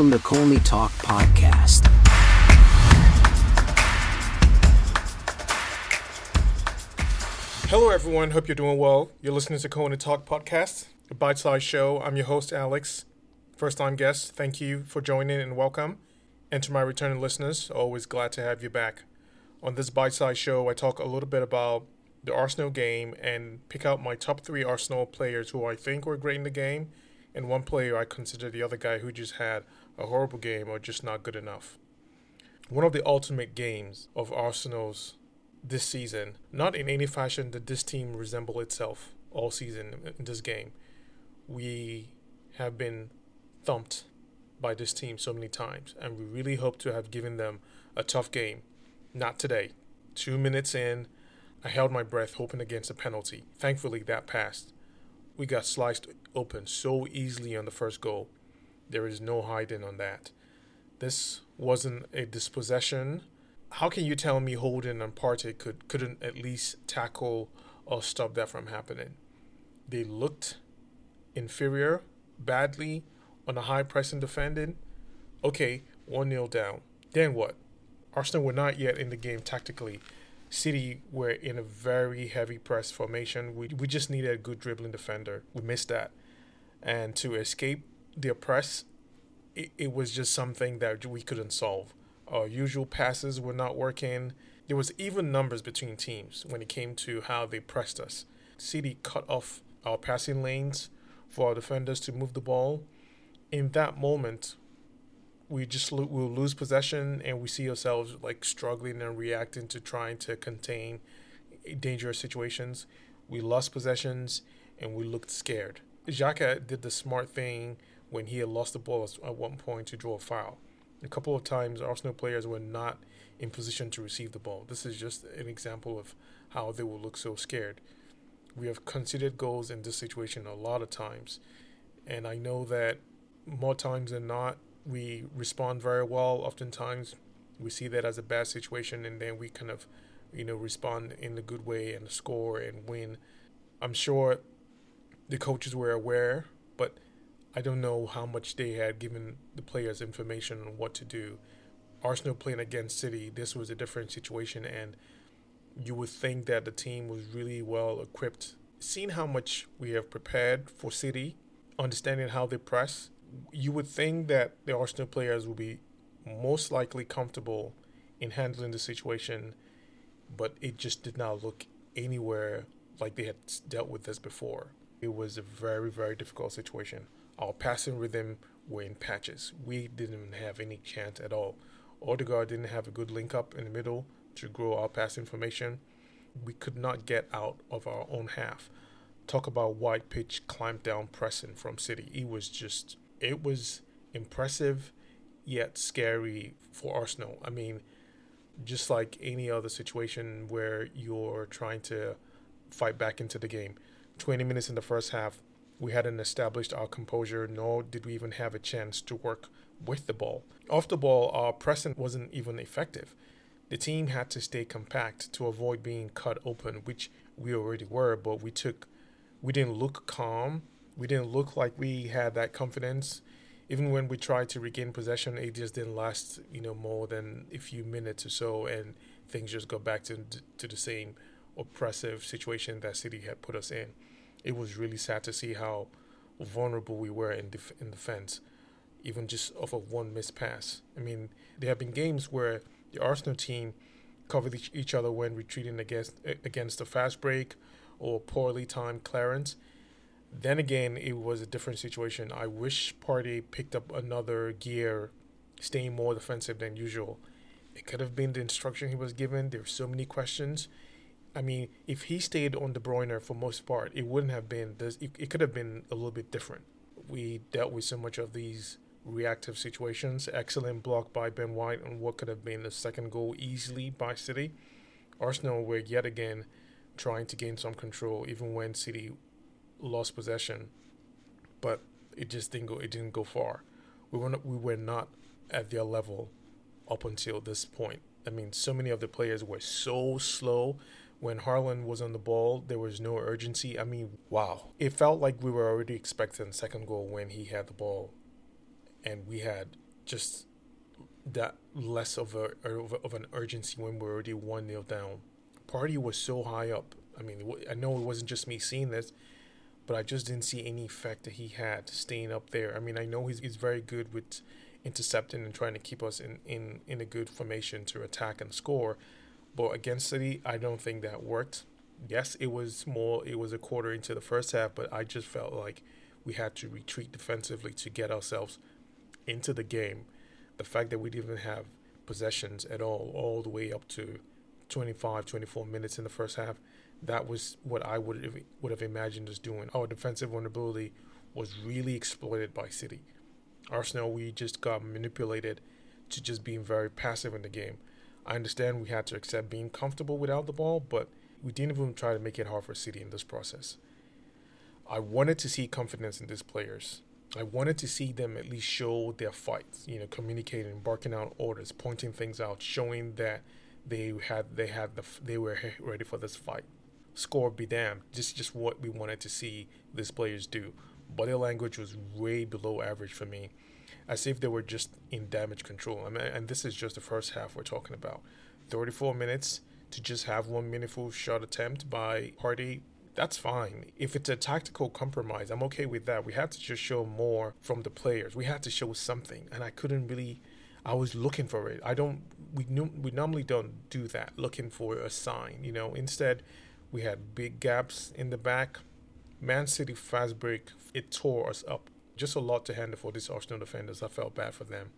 Welcome to Colney Talk Podcast. Hello, everyone. Hope you're doing well. You're listening to Colney Talk Podcast, a bite sized show. I'm your host, Alex. First time guest, thank you for joining and welcome. And to my returning listeners, always glad to have you back. On this bite sized show, I talk a little bit about the Arsenal game and pick out my top three Arsenal players who I think were great in the game and one player I consider the other guy who just had a horrible game or just not good enough. One of the ultimate games of Arsenal's this season, not in any fashion did this team resemble itself all season in this game. We have been thumped by this team so many times, and we really hope to have given them a tough game. Not today. Two minutes in, I held my breath hoping against a penalty. Thankfully, that passed. We got sliced open so easily on the first goal. There is no hiding on that. This wasn't a dispossession. How can you tell me Holding and Partey could couldn't at least tackle or stop that from happening? They looked inferior badly on a high press and defending. Okay, 1 0 down. Then what? Arsenal were not yet in the game tactically. City were in a very heavy press formation. We, we just needed a good dribbling defender. We missed that. And to escape the press, it, it was just something that we couldn't solve. Our usual passes were not working. There was even numbers between teams when it came to how they pressed us. City cut off our passing lanes for our defenders to move the ball. In that moment, we just lo- we'll lose possession and we see ourselves like struggling and reacting to trying to contain dangerous situations. We lost possessions and we looked scared. Xhaka did the smart thing when he had lost the ball at one point to draw a foul. A couple of times, Arsenal players were not in position to receive the ball. This is just an example of how they will look so scared. We have conceded goals in this situation a lot of times, and I know that more times than not, we respond very well. Oftentimes, we see that as a bad situation, and then we kind of, you know, respond in a good way and score and win. I'm sure the coaches were aware, I don't know how much they had given the players information on what to do. Arsenal playing against City, this was a different situation, and you would think that the team was really well equipped. Seeing how much we have prepared for City, understanding how they press, you would think that the Arsenal players would be most likely comfortable in handling the situation, but it just did not look anywhere like they had dealt with this before. It was a very, very difficult situation. Our passing rhythm were in patches. We didn't have any chance at all. Odegaard didn't have a good link up in the middle to grow our passing formation. We could not get out of our own half. Talk about wide pitch climb down pressing from City. It was just it was impressive yet scary for Arsenal. I mean, just like any other situation where you're trying to fight back into the game. 20 minutes in the first half, we hadn't established our composure, nor did we even have a chance to work with the ball. Off the ball, our pressing wasn't even effective. The team had to stay compact to avoid being cut open, which we already were, but we took we didn't look calm we didn't look like we had that confidence. Even when we tried to regain possession, it just didn't last, you know, more than a few minutes or so, and things just got back to to the same oppressive situation that City had put us in. It was really sad to see how vulnerable we were in def- in defense, even just off of one missed pass. I mean, there have been games where the Arsenal team covered each, each other when retreating against against a fast break or poorly timed clearance, then again, it was a different situation. I wish Partey picked up another gear, staying more defensive than usual. It could have been the instruction he was given. There There's so many questions. I mean, if he stayed on De Bruyne for most part, it wouldn't have been this. It, could have been a little bit different. We dealt with so much of these reactive situations. Excellent block by Ben White on what could have been the second goal easily by City. Arsenal were yet again trying to gain some control, even when City lost possession, but it just didn't go. It didn't go far. We were not, we were not at their level up until this point. I mean, so many of the players were so slow. When Haaland was on the ball, there was no urgency. I mean, wow. It felt like we were already expecting second goal when he had the ball, and we had just that less of a of, an urgency when we're already one nil down. Partey was so high up. I mean, I know it wasn't just me seeing this, but I just didn't see any effect that he had staying up there. I mean, I know he's he's very good with intercepting and trying to keep us in, in, in a good formation to attack and score. But against City, I don't think that worked. Yes, it was more, it was a quarter into the first half, but I just felt like we had to retreat defensively to get ourselves into the game. The fact that we didn't have possessions at all, all the way up to 25, 24 minutes in the first half, that was what I would have, would have imagined us doing. Our defensive vulnerability was really exploited by City. Arsenal, we just got manipulated to just being very passive in the game. I understand we had to accept being comfortable without the ball, but we didn't even try to make it hard for City in this process. I wanted to see confidence in these players. I wanted to see them at least show their fights, you know, communicating, barking out orders, pointing things out, showing that they had they had the they were ready for this fight. Score be damned. Just just what we wanted to see these players do body language was way below average for me, as if they were just in damage control. I mean, and this is just the first half we're talking about. 34 minutes to just have one meaningful shot attempt by Partey, that's fine. If it's a tactical compromise, I'm okay with that. We had to just show more from the players. We had to show something, and I couldn't really. I was looking for it. I don't. We we normally don't do that, looking for a sign. You know, instead, we had big gaps in the back Man City fast break, it tore us up. Just a lot to handle for these Arsenal defenders. I felt bad for them.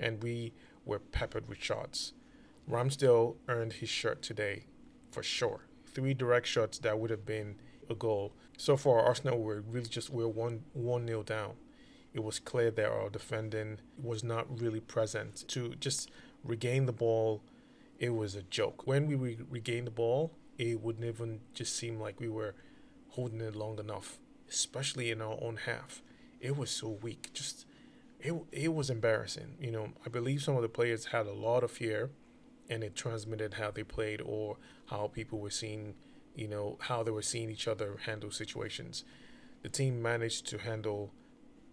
And we were peppered with shots. Ramsdale earned his shirt today, for sure. Three direct shots that would have been a goal. So far, Arsenal were really just we we're one one nil down. It was clear that our defending was not really present to just regain the ball. It was a joke. When we re- regained the ball, it wouldn't even just seem like we were holding it long enough, especially in our own half. It was so weak. Just it it was embarrassing. You know, I believe some of the players had a lot of fear, and it transmitted how they played or how people were seeing, you know, how they were seeing each other handle situations. The team managed to handle,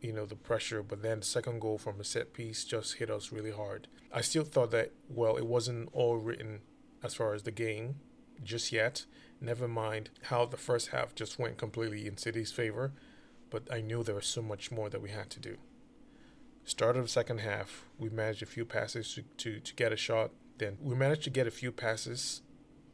you know, the pressure, but then the second goal from a set piece just hit us really hard. I still thought that well, it wasn't all written as far as the game just yet, Never mind how the first half just went completely in City's favor, but I knew there was so much more that we had to do. Start of the second half, we managed a few passes to, to, to get a shot. Then we managed to get a few passes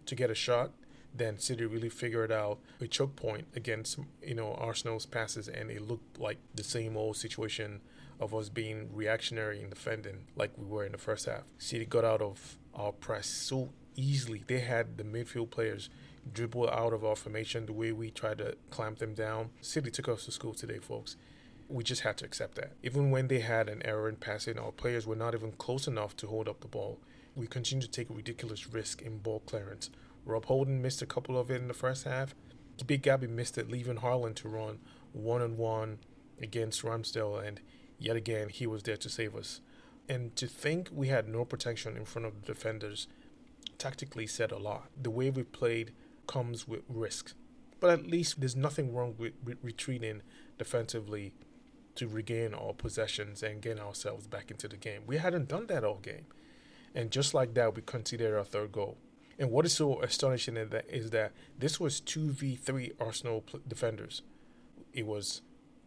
to get a shot. Then City really figured out a choke point against you know Arsenal's passes, and it looked like the same old situation of us being reactionary and defending like we were in the first half. City got out of our press so easily. They had the midfield players dribble out of our formation the way we tried to clamp them down. City took us to school today, folks. We just had to accept that. Even when they had an error in passing, our players were not even close enough to hold up the ball. We continued to take ridiculous risk in ball clearance. Rob Holding missed a couple of it in the first half. Big Gabby missed it, leaving Haaland to run one on one against Ramsdale, and yet again he was there to save us. And to think we had no protection in front of the defenders tactically said a lot. The way we played comes with risk. But at least there's nothing wrong with re- retreating defensively to regain our possessions and get ourselves back into the game. We hadn't done that all game. And just like that, we conceded our third goal. And what is so astonishing is that, is that this was 2v3 Arsenal defenders. It was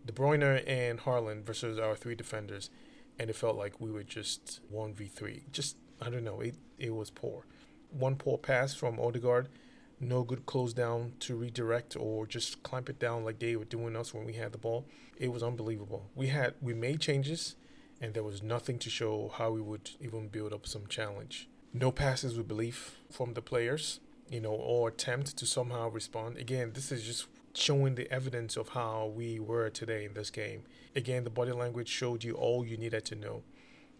De Bruyne and Haaland versus our three defenders. And it felt like we were just 1v3. Just, I don't know, it, it was poor. One poor pass from Odegaard no good close down to redirect or just clamp it down like they were doing us when we had the ball. It was unbelievable. We had we made changes and there was nothing to show how we would even build up some challenge. No passes with belief from the players, you know, or attempt to somehow respond. Again, this is just showing the evidence of how we were today in this game. Again, the body language showed you all you needed to know.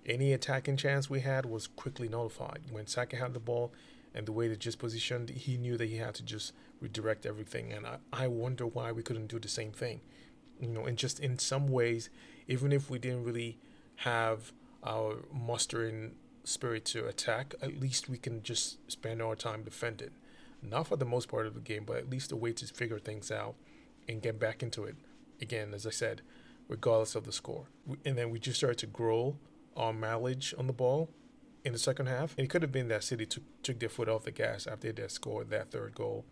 Any attacking chance we had was quickly nullified. When Saka had the ball, and the way they just positioned, he knew that he had to just redirect everything. And I, I wonder why we couldn't do the same thing. You know, and just in some ways, even if we didn't really have our mustering spirit to attack, at least we can just spend our time defending. Not for the most part of the game, but at least a way to figure things out and get back into it. Again, as I said, regardless of the score. And then we just started to grow our mileage on the ball in the second half. And it could have been that City took, took their foot off the gas after they scored that third goal.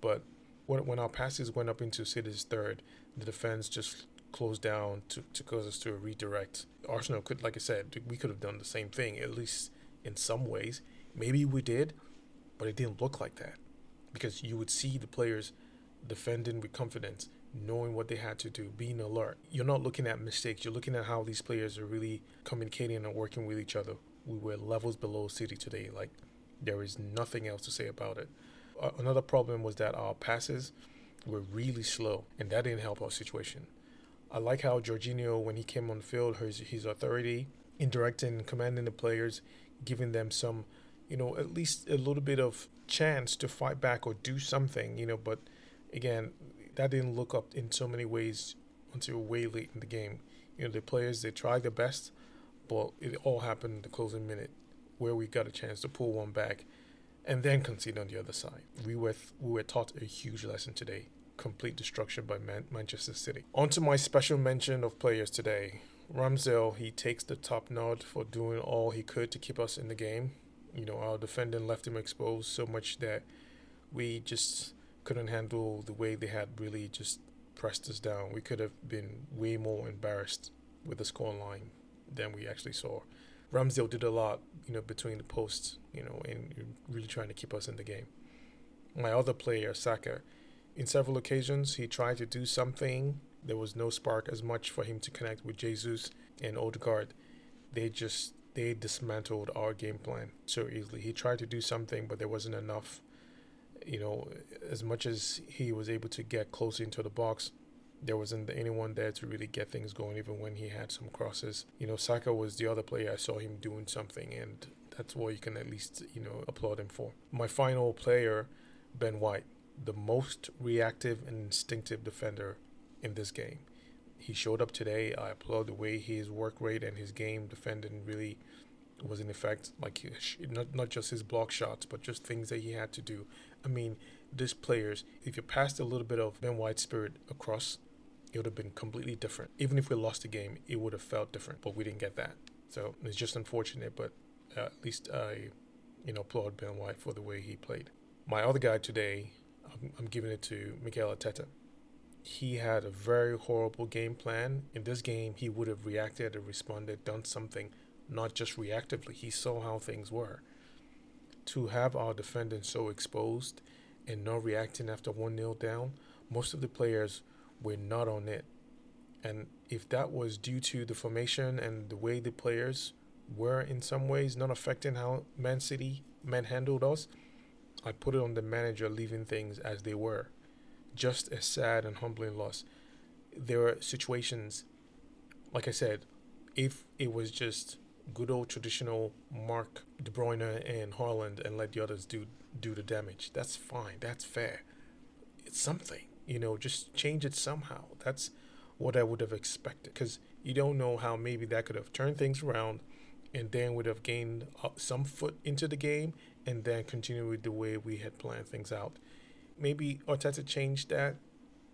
But when, our passes went up into City's third, the defense just closed down to, to cause us to redirect. Arsenal could, like I said, we could have done the same thing, at least in some ways. Maybe we did, but it didn't look like that because you would see the players defending with confidence, knowing what they had to do, being alert. You're not looking at mistakes, you're looking at how these players are really communicating and working with each other. We were levels below City today. Like, there is nothing else to say about it. Another problem was that our passes were really slow, and that didn't help our situation. I like how Jorginho, when he came on the field, his, his authority in directing and commanding the players, giving them some, you know, at least a little bit of chance to fight back or do something, you know. But again, that didn't look up in so many ways until way late in the game. You know, the players they tried their best, but it all happened in the closing minute where we got a chance to pull one back and then concede on the other side. We were th- we were taught a huge lesson today. Complete destruction by Man- Manchester City. On to my special mention of players today. Ramsdale, he takes the top nod for doing all he could to keep us in the game. You know, our defending left him exposed so much that we just couldn't handle the way they had really just pressed us down. We could have been way more embarrassed with the score line than we actually saw. Ramsdale did a lot, you know, between the posts, you know, and really trying to keep us in the game. My other player, Saka, in several occasions he tried to do something. There was no spark as much for him to connect with Jesus and Odegaard. They just they dismantled our game plan so easily. He tried to do something, but there wasn't enough. You know, as much as he was able to get close into the box, there wasn't anyone there to really get things going, even when he had some crosses. You know, Saka was the other player I saw him doing something, and that's what you can at least, you know, applaud him for. My final player, Ben White, the most reactive and instinctive defender in this game. He showed up today. I applaud the way his work rate and his game defending really was in effect. Like not not just his block shots, but just things that he had to do. I mean, these players, if you passed a little bit of Ben White's spirit across, it would have been completely different. Even if we lost the game, it would have felt different. But we didn't get that. So it's just unfortunate. But uh, at least I, you know, applaud Ben White for the way he played. My other guy today, I'm, I'm giving it to Mikel Arteta he had a very horrible game plan. In this game, he would have reacted and responded, done something, not just reactively. He saw how things were. To have our defenders so exposed and not reacting after 1 0 down, most of the players were not on it. And if that was due to the formation and the way the players were in some ways not affecting how Man City manhandled us, I put it on the manager leaving things as they were just a sad and humbling loss. There are situations, like I said, if it was just good old traditional Mark De Bruyne and Haaland and let the others do do the damage, that's fine. That's fair. It's something, you know. Just change it somehow. That's what I would have expected because you don't know how maybe that could have turned things around and then would have gained uh, some foot into the game and then continue with the way we had planned things out maybe Arteta changed that,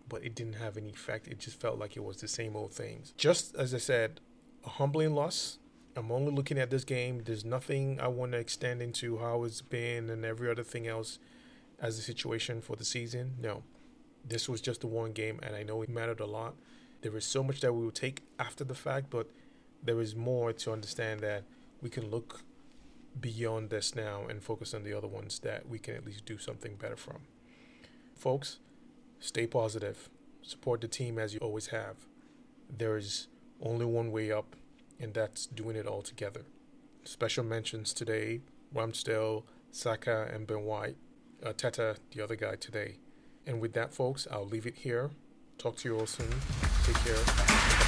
but it didn't have any effect. It just felt like it was the same old things. Just as I said, a humbling loss. I'm only looking at this game. There's nothing I want to extend into how it's been and every other thing else as a situation for the season. No, this was just the one game, and I know it mattered a lot. There is so much that we will take after the fact, but there is more to understand that we can look beyond this now and focus on the other ones that we can at least do something better from. Folks, stay positive. Support the team as you always have. There is only one way up, and that's doing it all together. Special mentions today Ramsdale, Saka, and Ben White. Uh, Teta, the other guy today. And with that, folks, I'll leave it here. Talk to you all soon. Take care.